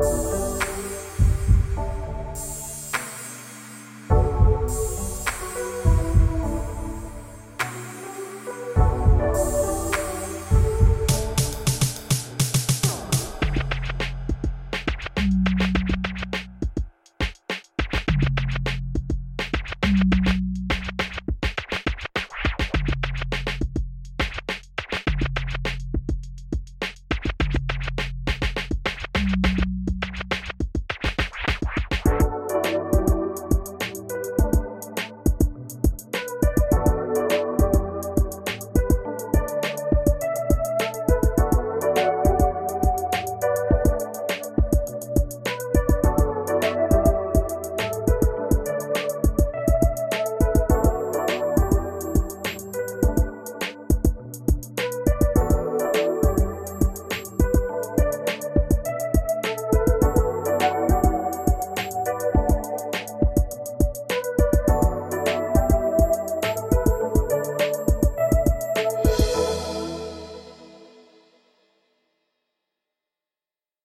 Bye.